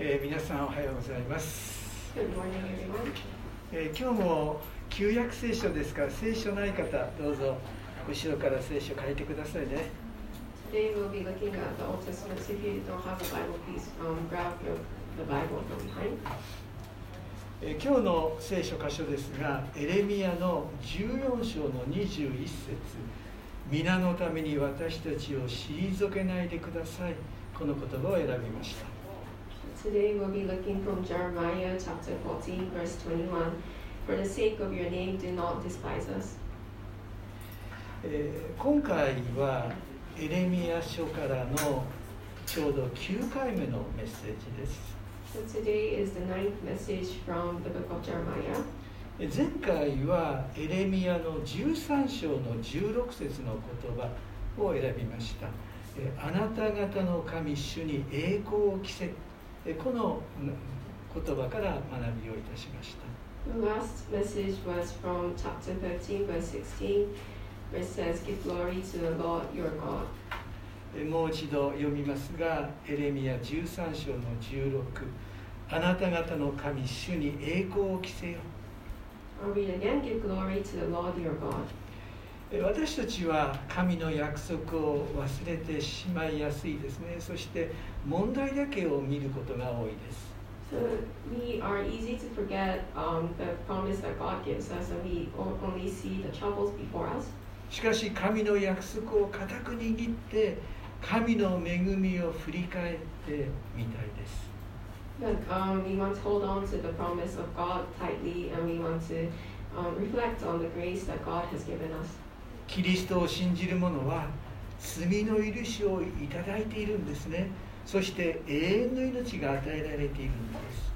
え、皆さんおはようございます、え、今日も旧約聖書ですか？ら聖書ない方どうぞ後ろから聖書書いてくださいね。今日の聖書箇所ですがエレミアの14章の21節。皆のために私たちを退けないでください」この言葉を選びました。Today we'll be looking from Jeremiah chapter 14, verse 21. For the sake of your name, do not despise us. えー今回はエレミヤ書からのちょうど9回目のメッセージです So today is the ninth message from the book of Jeremiah. え前回はエレミヤの13章の16節の言葉を選びましたえあなた方の神主に栄光を着せえこのうん言葉から学びをいたしました The last message was from chapter 13, verse 16, where it says, Give glory to the Lord your God. えもう一度読みますがエレミヤ13章の16あなた方の神主に栄光を着せよ I'll read again, Give glory to the Lord your God. 私たちは神の約束を忘れてしまいやすいですね。そして問題だけを見ることが多いです。しかし神の約束を固く握って神の恵みを振り返ってみたいです。キリストを信じる者は罪の許しをいただいているんですね。そして永遠の命が与えられているんです。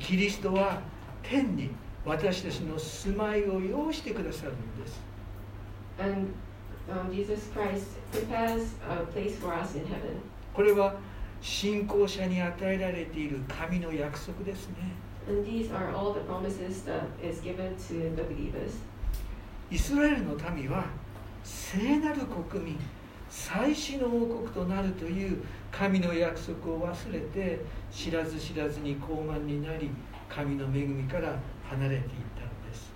キリストは天に私たちの住まいを要してくださるんです。これは信仰者に与えられている神の約束ですね。イスラエルの民は聖なる国民、最初の王国となるという神の約束を忘れて知らず知らずに高慢になり神の恵みから離れていったのです。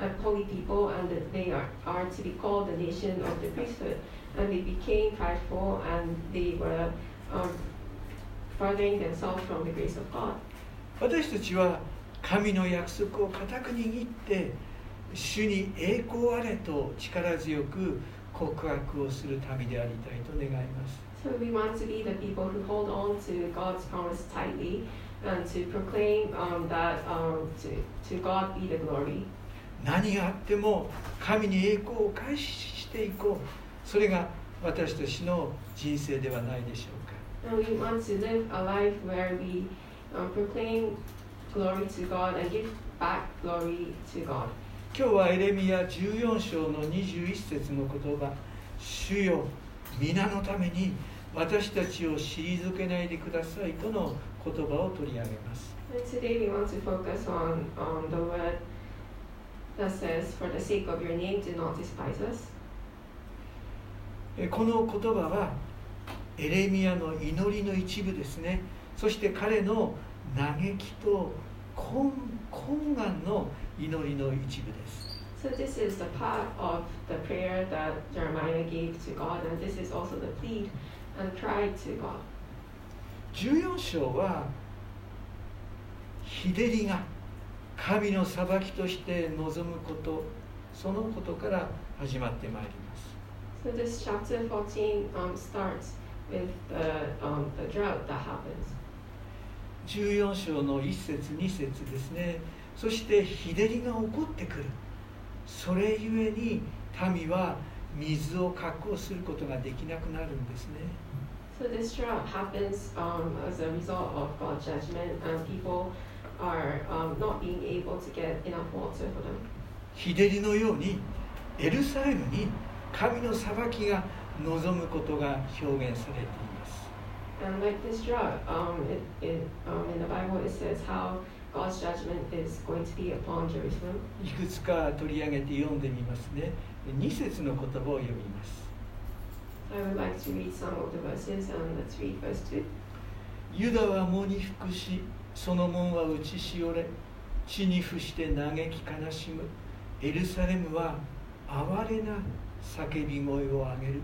A holy people, and that they are, are to be called the nation of the priesthood. And they became prideful and they were um, furthering themselves from the grace of God. 私たちは神の約束を固く握って主に栄光あれと力強く告白をする民でありたいと願います So we want to be the people who hold on to God's promise tightly and to proclaim um, that um, to, to God be the glory. 何があっても神に栄光を開始していこう。それが私たちの人生ではないでしょうか。今日はエレミア14章の21節の言葉「主よ皆のために私たちを退けないでください」との言葉を取り上げます。That says, For the sake of your name, do not despise us. えこの言葉はエレミヤの祈りの一部ですねそして彼の嘆きと懇懇願の祈りの一部です So this is the part of the prayer that Jeremiah gave to God, and this is also the plea and cry to God. 14章は日照りが神の裁きとして望むことそのことから始まってまいります So this chapter 14 um, starts with the, um, the drought that happens. 14章の1節2節ですねそして日照りが起こってくるそれゆえに民は水を確保することができなくなるんですね So this drought happens um, as a result of God's judgment, and people 日照りのようにエルサレムに神の裁きが望むことが表現されています。いくつか取り上げて読んでみますね。2節の言葉を読みます。ユダはモニフクシ、その門は打ちしおれ地に伏して嘆き悲しむエルサレムは哀れな叫び声を上げる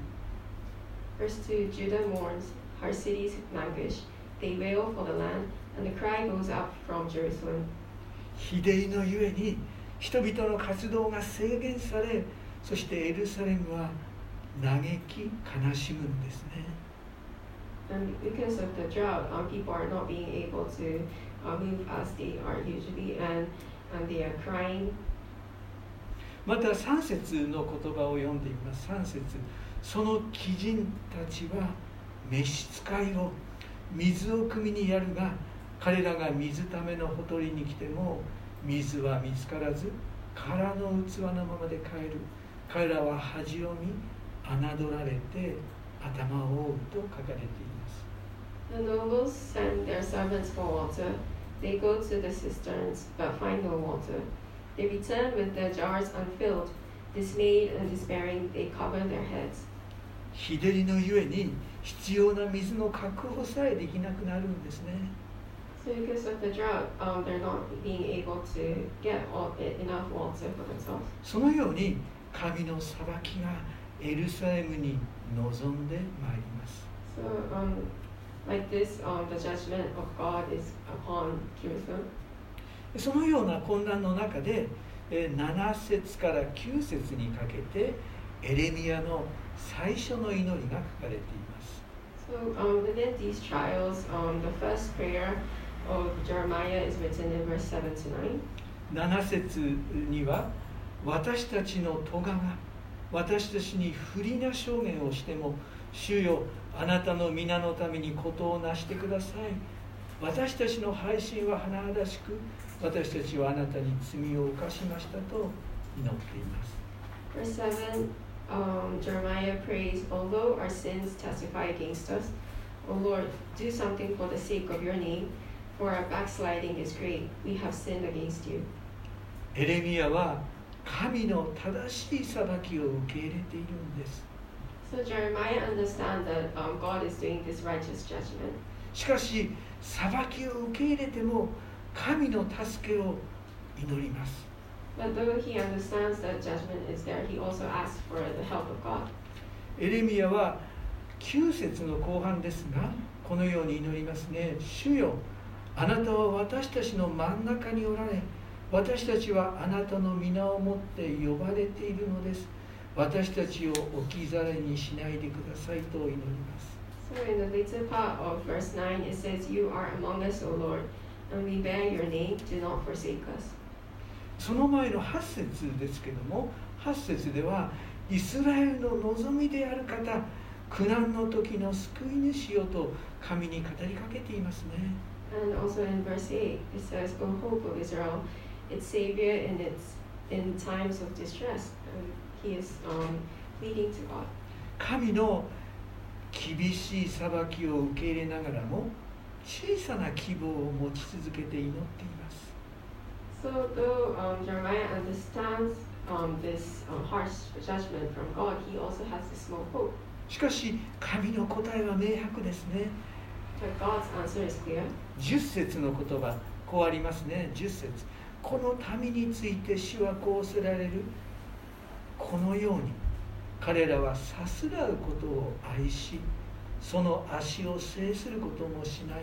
Verse 2 Judah mourns, her cities languish, they wail for the land, and the cry goes up from Jerusalem. 日照りのゆえに人々の活動が制限されそしてエルサレムは嘆き悲しむんですね And because of the drought, um, people are not being able to uh, move as they are usually, and, and they are crying. また3節の言葉を読んでみます3節その貴人たちは召使いを水を汲みにやるが彼らが水ためのほとりに来ても水は見つからず空の器のままで帰る彼らは恥を見侮られて頭を覆うと書かれています The nobles send their servants for water. They go to the cisterns, but find no water. They return with their jars unfilled. Dismayed and despairing, they cover their heads. 日照りのゆえに必要な水の確保さえできなくなるんですね So because of the drought, um, they're not being able to get all, enough water for themselves. そのように神の裁きがエルサレムに臨んでまいります So, um, そのような混乱の中で7節から9節にかけてエレミアの最初の祈りが書かれています。7節には私たちの咎が私たちに不利な証言をしても主よあなたの皆のために事をなしてください私たちの配信は甚だしく私たちはあなたに罪を犯しましたと祈っています Verse 7, um, Jeremiah prays, Although our sins testify against us, O Lord, do something for the sake of your name, for our backsliding is great. We have sinned against you. エレミアは神の正しい裁きを受け入れているんです。しかし、裁きを受け入れても神の助けを祈ります。エレミアは旧節の後半ですが、このように祈りますね。主よ、あなたは私たちの真ん中におられ。私たちはあなたの皆をもって呼ばれているのです私たちを置き去りにしないでくださいと祈ります So in the later part of verse 9, it says, You are among us, O Lord, and we bear your name. Do not forsake us. その前の8節ですけども8節ではイスラエルの望みである方苦難の時の救い主よと神に語りかけていますね And also in verse 8, it says, O hope of Israel, its Savior in, its, in times of distress. And he is um, pleading to God. 神の厳しい裁きを受け入れながらも小さな希望を持ち続けて祈っています So though um, Jeremiah understands um, this um, harsh judgment from God, he also has a small hope. しかし神の答えは明白ですね But God's answer is clear. 10節の言葉こうありますね10節この民について主はこうせられるこのように彼らはさすらうことを愛しその足を制することもしない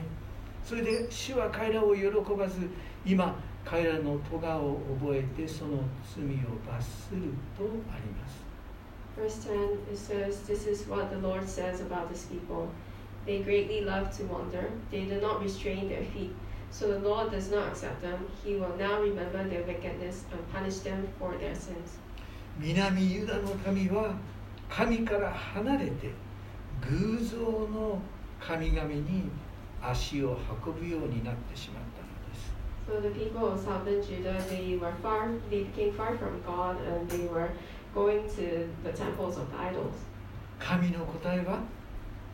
それで主は彼らを喜ばず今彼らの咎を覚えてその罪を罰するとあります Verse 10, it says, This is what the Lord says about this people. They greatly love to wander, they do not restrain their feet. So the Lord does not accept them. He will now remember their wickedness and punish them for their sins. 南ユダの民は神から離れて偶像の神々に足を運ぶようになってしまったのです So the people of southern Judah, they were far, they became far from God and they were going to the temples of the idols. 神の答えは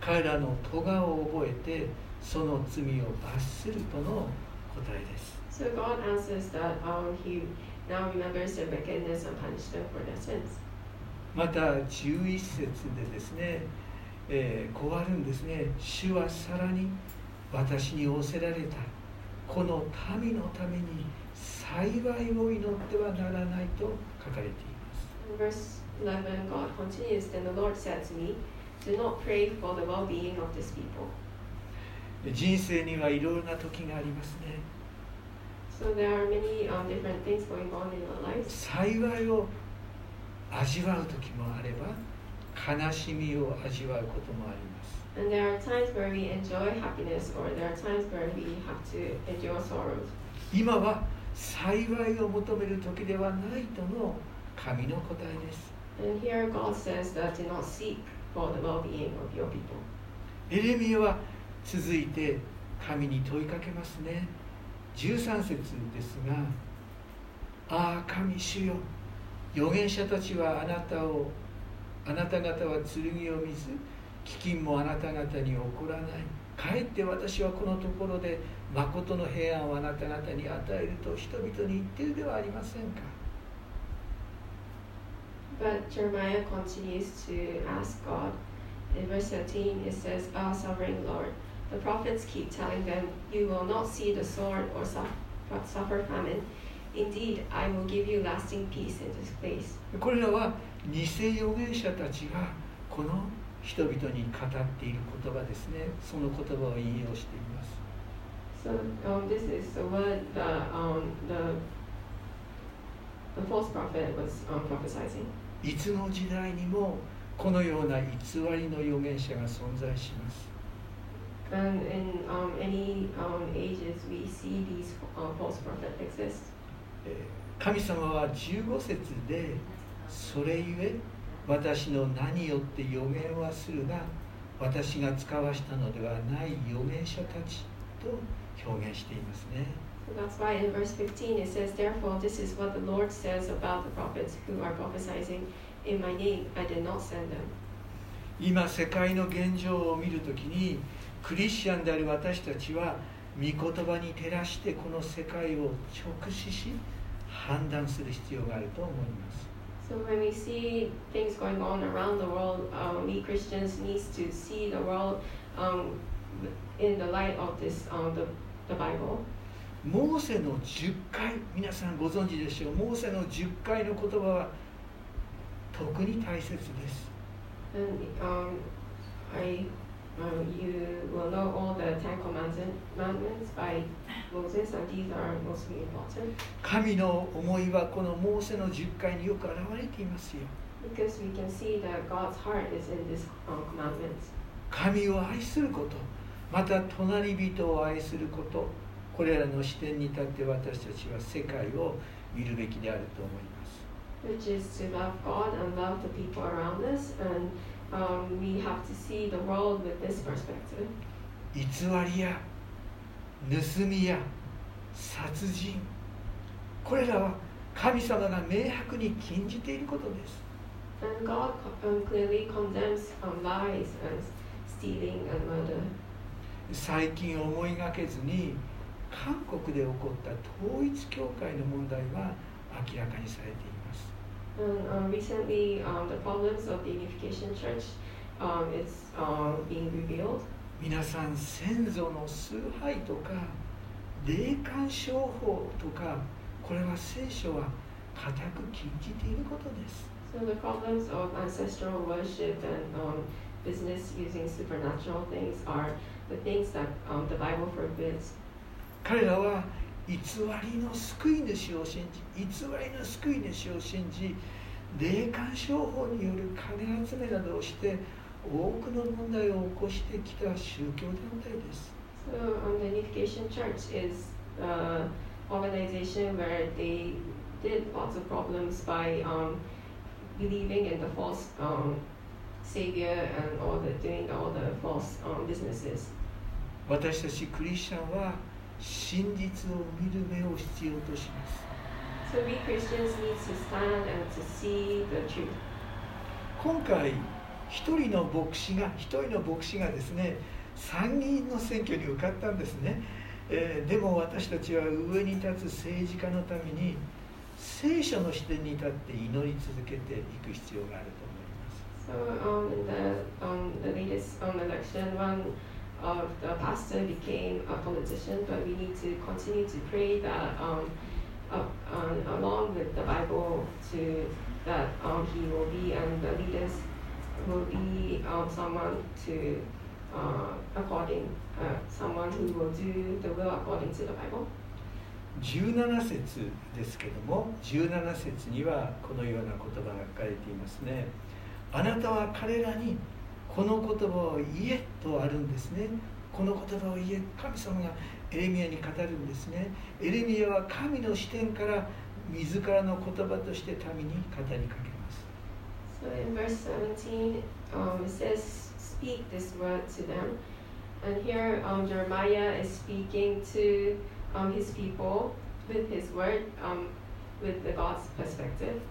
彼らの咎を覚えてその罪を罰するとの答えです So God answers that um, He now remembers their wickedness and punishes them for their sins. また11節でですね、えーこうあるんですね主はさらに私に仰せられたこの民のために幸いを祈ってはならないと書かれています verse 11, God continues, Then the Lord said to me, Do not pray for the well being of this people. 人生にはいろいろな時がありますね。幸いを味わう時もあれば、悲しみを味わうこともあります。今は幸いを求める時ではないとの神の答えです。エレミアは続いて神に問いかけますね。13節ですが「ああ神主よ。預言者たちはあなたをあなた方は剣を見ず飢饉もあなた方に起こらない。かえって私はこのところで誠の平安をあなた方に与えると人々に言っているではありませんか。But Jeremiah continues to ask God. In verse 13, it says, Our sovereign Lord, the prophets keep telling them, You will not see the sword or suffer, famine. Indeed, I will give you lasting peace in this place. これらは偽預言者たちがこの人々に語っている言葉ですねその言葉を引用しています So um, this is the word that um, the, the false prophet was um, prophesying. いつの時代にもこのような偽りの預言者が存在します神様は15節でそれゆえ私の何よって予言はするが私が使わしたのではない予言者たちと表現していますね。今世界の現状を見るときにクリスチャンである私たちは御言葉に照らしてこの世界を直視し判断する必要があると思います So when we see things going on around the world, um, we Christians need to see the world um, in the light of this, um, the, the Bible. モーセの10回皆さんご存知でしょうモーセの10回の言葉は特に大切です And um, I, um, you will know all the Ten Commandment- Commandments by Moses, and these are mostly important 神の思いはこのモーセの10回によく表れていますよ because we can see that God's heart is in these um, commandments. 神を愛することまた隣人を愛することこれらの視点に立って私たちは世界を見るべきであると思います which is to love God and love the people around us. And 偽りや盗みや殺人これらは神様が明白に禁じていることです。最近思いがけずに韓国で起こった統一教会の問題は明らかにされています。And um, recently, um, the problems of the Unification Church um, is um, being revealed. 皆さん先祖の崇拝とか霊感商法とかこれは聖書は固く禁じていることです So the problems of ancestral worship and um, business using supernatural things are the things that um, the Bible forbids. 彼らは 偽りの救い主を信じ偽りの救い主を信じ霊感商法による金集めなどをして多くの問題を起こしてきた宗教団体です So um, the Unification Church is an organization where they did lots of problems by um, believing in the false um, savior and all the doing all the false um, businesses. 私たちクリスチャンは真実を見る目を必要とします。So we Christians need to stand and to see the truth. 今回一人の牧師が一人の牧師がですね参議院の選挙に受かったんですね。えーでも私たちは上に立つ政治家のために聖書の視点に立って祈り続けていく必要があると思います。So um, the um, the latest um, election, one of the pastor became a politician, but we need to continue to pray that um, uh, um, along with the Bible, to that um, he will be and the leaders will be um, someone to uh, according uh, someone who will do the will according to the Bible. 17節ですけども17節にはこのような言葉が書かれていますねあなたは彼らにこの言葉を言えとあるんですねこの言葉を言え神様がエレミアに語るんですねエレミアは神の視点から自らの言葉として民に語りかけます So in verse 17, um, it says, Speak this word to them. And here um, Jeremiah is speaking to um, his people with his word, um, with the God's perspective.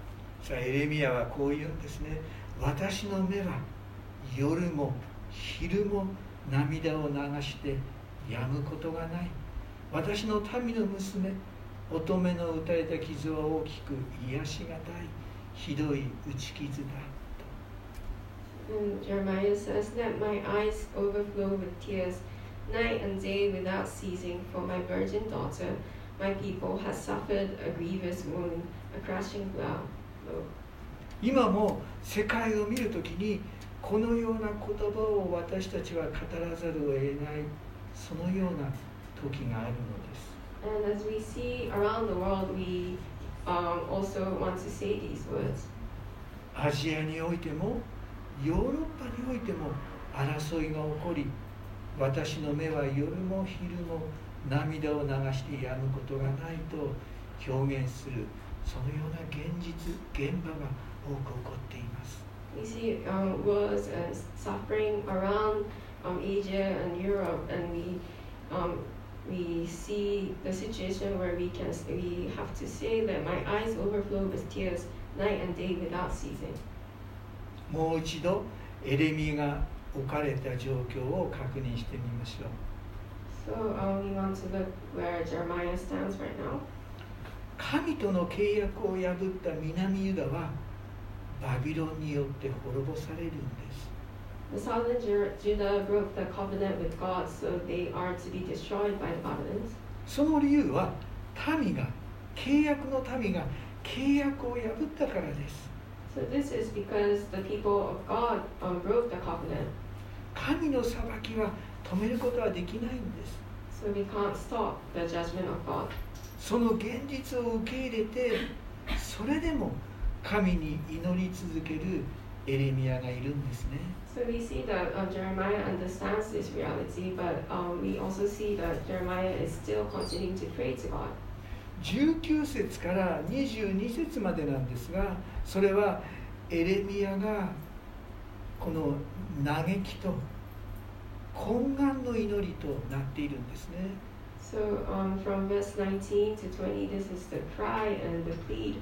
さあエレミアはこう言うんですね私の目は夜も昼も涙を流して止むことがない私の民の娘乙女の打たれた傷は大きく癒しがたいひどい打ち傷だ And Jeremiah says, Let my eyes overflow with tears night and day without ceasing, for my virgin daughter, my people, has suffered a grievous wound, a crashing blow. 今も世界を見るときにこのような言葉を私たちは語らざるを得ないそのような時があるのです。アジアにおいてもヨーロッパにおいても争いが起こり私の目は夜も昼も涙を流して止むことがないと表現するそのような現実現場が多く起こっています。We see um, wars and suffering around um, Asia and Europe, and we um, we see the situation where we can we have to say that my eyes overflow with tears night and day without ceasing. もう一度エレミが置かれた状況を確認してみましょう So um, we want to look where Jeremiah stands right now. 神との契約を破った南ユダは バビロンによって滅ぼされるんです。その理由は民が契約の民が契約を破ったからです。神の裁きは止めることはできないんです。その現実を受け入れてそれでも。神に祈り続けるエレミアがいるんですね So we see that um, Jeremiah understands this reality, but um, we also see that Jeremiah is still continuing to pray to God. 19節から22節までなんですがそれはエレミアがこの嘆きと懇願の祈りとなっているんですね So um, from verse 19 to 20, this is the cry and the plead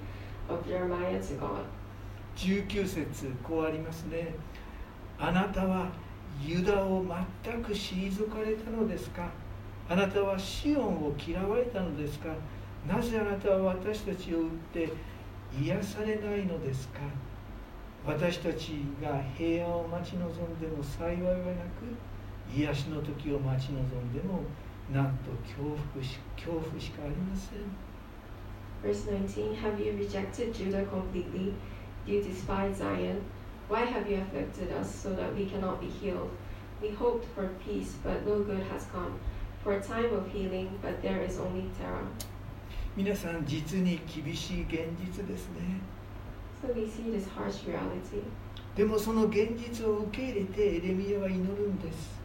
19節こうありますね。あなたはユダを全く退かれたのですか？あなたはシオンを嫌われたのですか？なぜあなたは私たちを打って癒されないのですか？私たちが平安を待ち望んでも幸いはなく癒しの時を待ち望んでもなんと恐怖し恐怖しかありません。Verse 19 Have you rejected Judah completely? Do you despise Zion? Why have you afflicted us so that we cannot be healed? We hoped for peace, but no good has come. For a time of healing, but there is only terror. 皆さん実に厳しい現実ですね So we see this harsh reality. でもその現実を受け入れてエレミアは祈るんです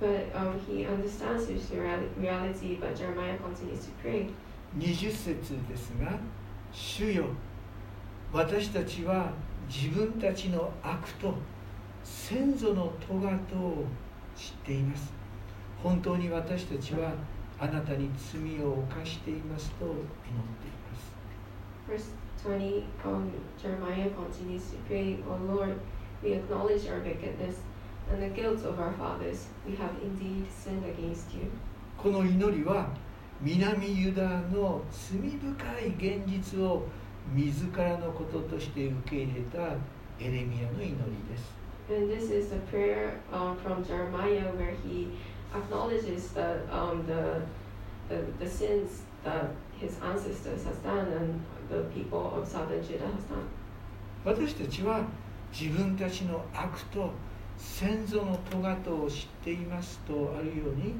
But um, he understands this reali- reality, but Jeremiah continues to pray. 20節ですが「主よ私たちは自分たちの悪と先祖の咎とを知っています本当に私たちはあなたに罪を犯しています」と祈っています Verse 20, um, Jeremiah continues to pray, O Lord, we acknowledge our wickedness and the guilt of our fathers. We have indeed sinned against you. この祈りは南ユダの罪深い現実を自らのこととして受け入れたエレミアの祈りです。And this is a prayer um, from Jeremiah where he acknowledges that um, the, the, the sins that his ancestors has done and the people of southern Judah has done. 私たちは自分たちの悪と先祖の咎とを知っていますとあるように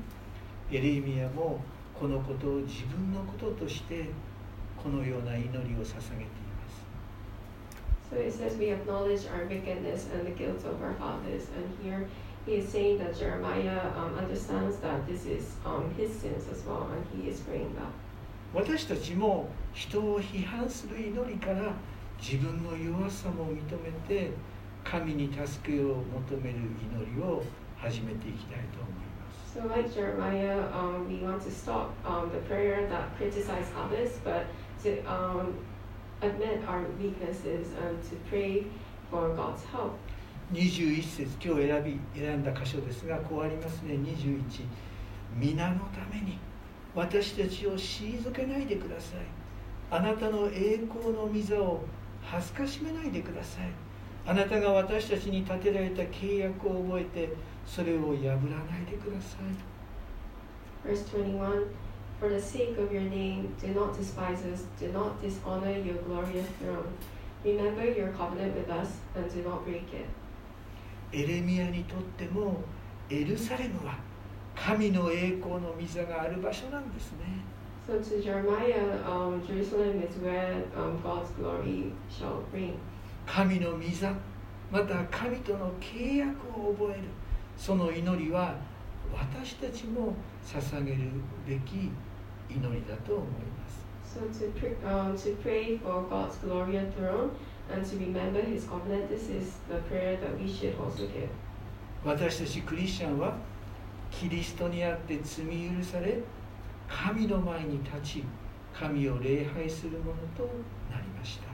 エレミアもこのことを自分のこととしてこのような祈りを捧げています。So it says we acknowledge our wickedness and the guilt of our fathers. And here he is saying that Jeremiah um, understands that this is um, his sins as well, and he is praying that. 私たちも人を批判する祈りから自分の弱さも認めて神に助けを求める祈りを始めていきたいと思います。So like Jeremiah, um, we want to stop um, the prayer that criticize others, but to um, admit our weaknesses and to pray for God's help. 21節今日選び選んだ箇所ですがこうありますね21皆のために私たちを退けないでくださいあなたの栄光の御座を恥ずかしめないでくださいあなたが私たちに立てられた契約を覚えてそれを破らないでください Verse 21 For the sake of your name, do not despise us, do not dishonor your glorious throne. Remember your covenant with us and do not break it. エレミアにとってもエルサレムは神の栄光の御座がある場所なんですね。So to Jeremiah, um, Jerusalem is where um, God's glory shall reign. 神の御座、また神との契約を覚える、その祈りは私たちも捧げるべき祈りだと思います。So to, pray, um, to pray for God's glorious throne and to remember His covenant, this is the prayer that we should also give. 私たちクリスチャンはキリストにあって罪許され神の前に立ち神を礼拝するものとなりました。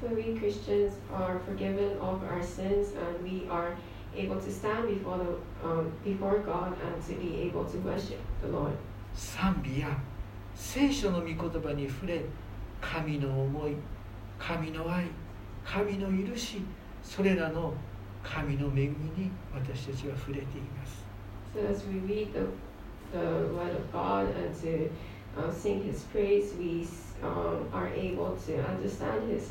So we Christians are forgiven of our sins and we are able to stand before, the, um, before God and to be able to worship the Lord. 賛美や聖書の御言葉に触れ神の思い神の愛神の許しそれらの神の恵みに私たちは触れています。So as we read the, the word of God and to uh, sing His praise, we um, are able to understand His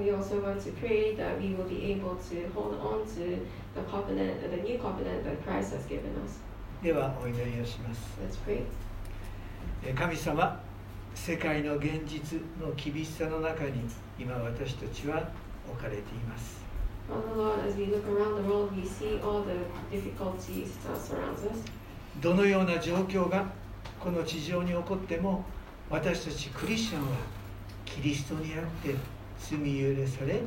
We also want to pray that we will be able to hold on to the covenant, the new covenant that Christ has given us. ではお祈りをします。Let's pray. 神様、世界の現実の厳しさの中に今私たちは置かれています。どのような状況がこの地上に起こっても私たちクリスチャンはキリストにあって罪許され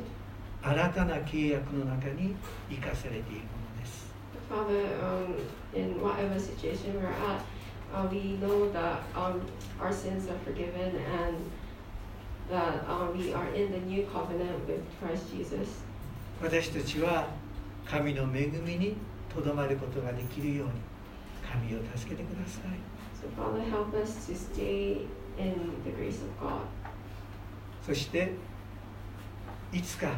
新たな契約の中に生かされているものです。Father, um, in whatever situation we're at, uh, we know that um, our sins are forgiven and that uh, we are in the new covenant with Christ Jesus. 私たちは神の恵みにとどまることができるように神を助けてください。So Father, help us to stay in the grace of God. そしていつか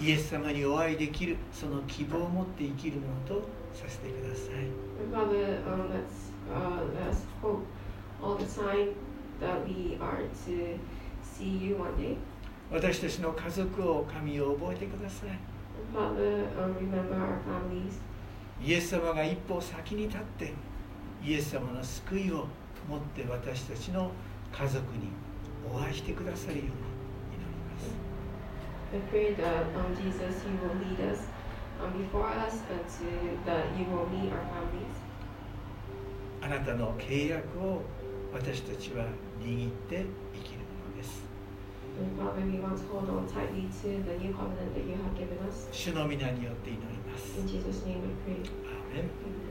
イエス様にお会いできるその希望を持って生きるものとさせてください。Father, um, let's, uh, let's hope all the time that we are to see you one day. 私たちの家族を神を覚えてください。Father, um, remember our families. イエス様が一歩先に立ってイエス様の救いを持って私たちの家族にお会いしてくださるように pray that um, Jesus, you will lead us um, before us and to, that you will meet our families. あなたの契約を私たちは握って生きるものです Father, we want to hold on tightly to the new covenant that you have given us. 主の皆によって祈ります In Jesus' name we pray.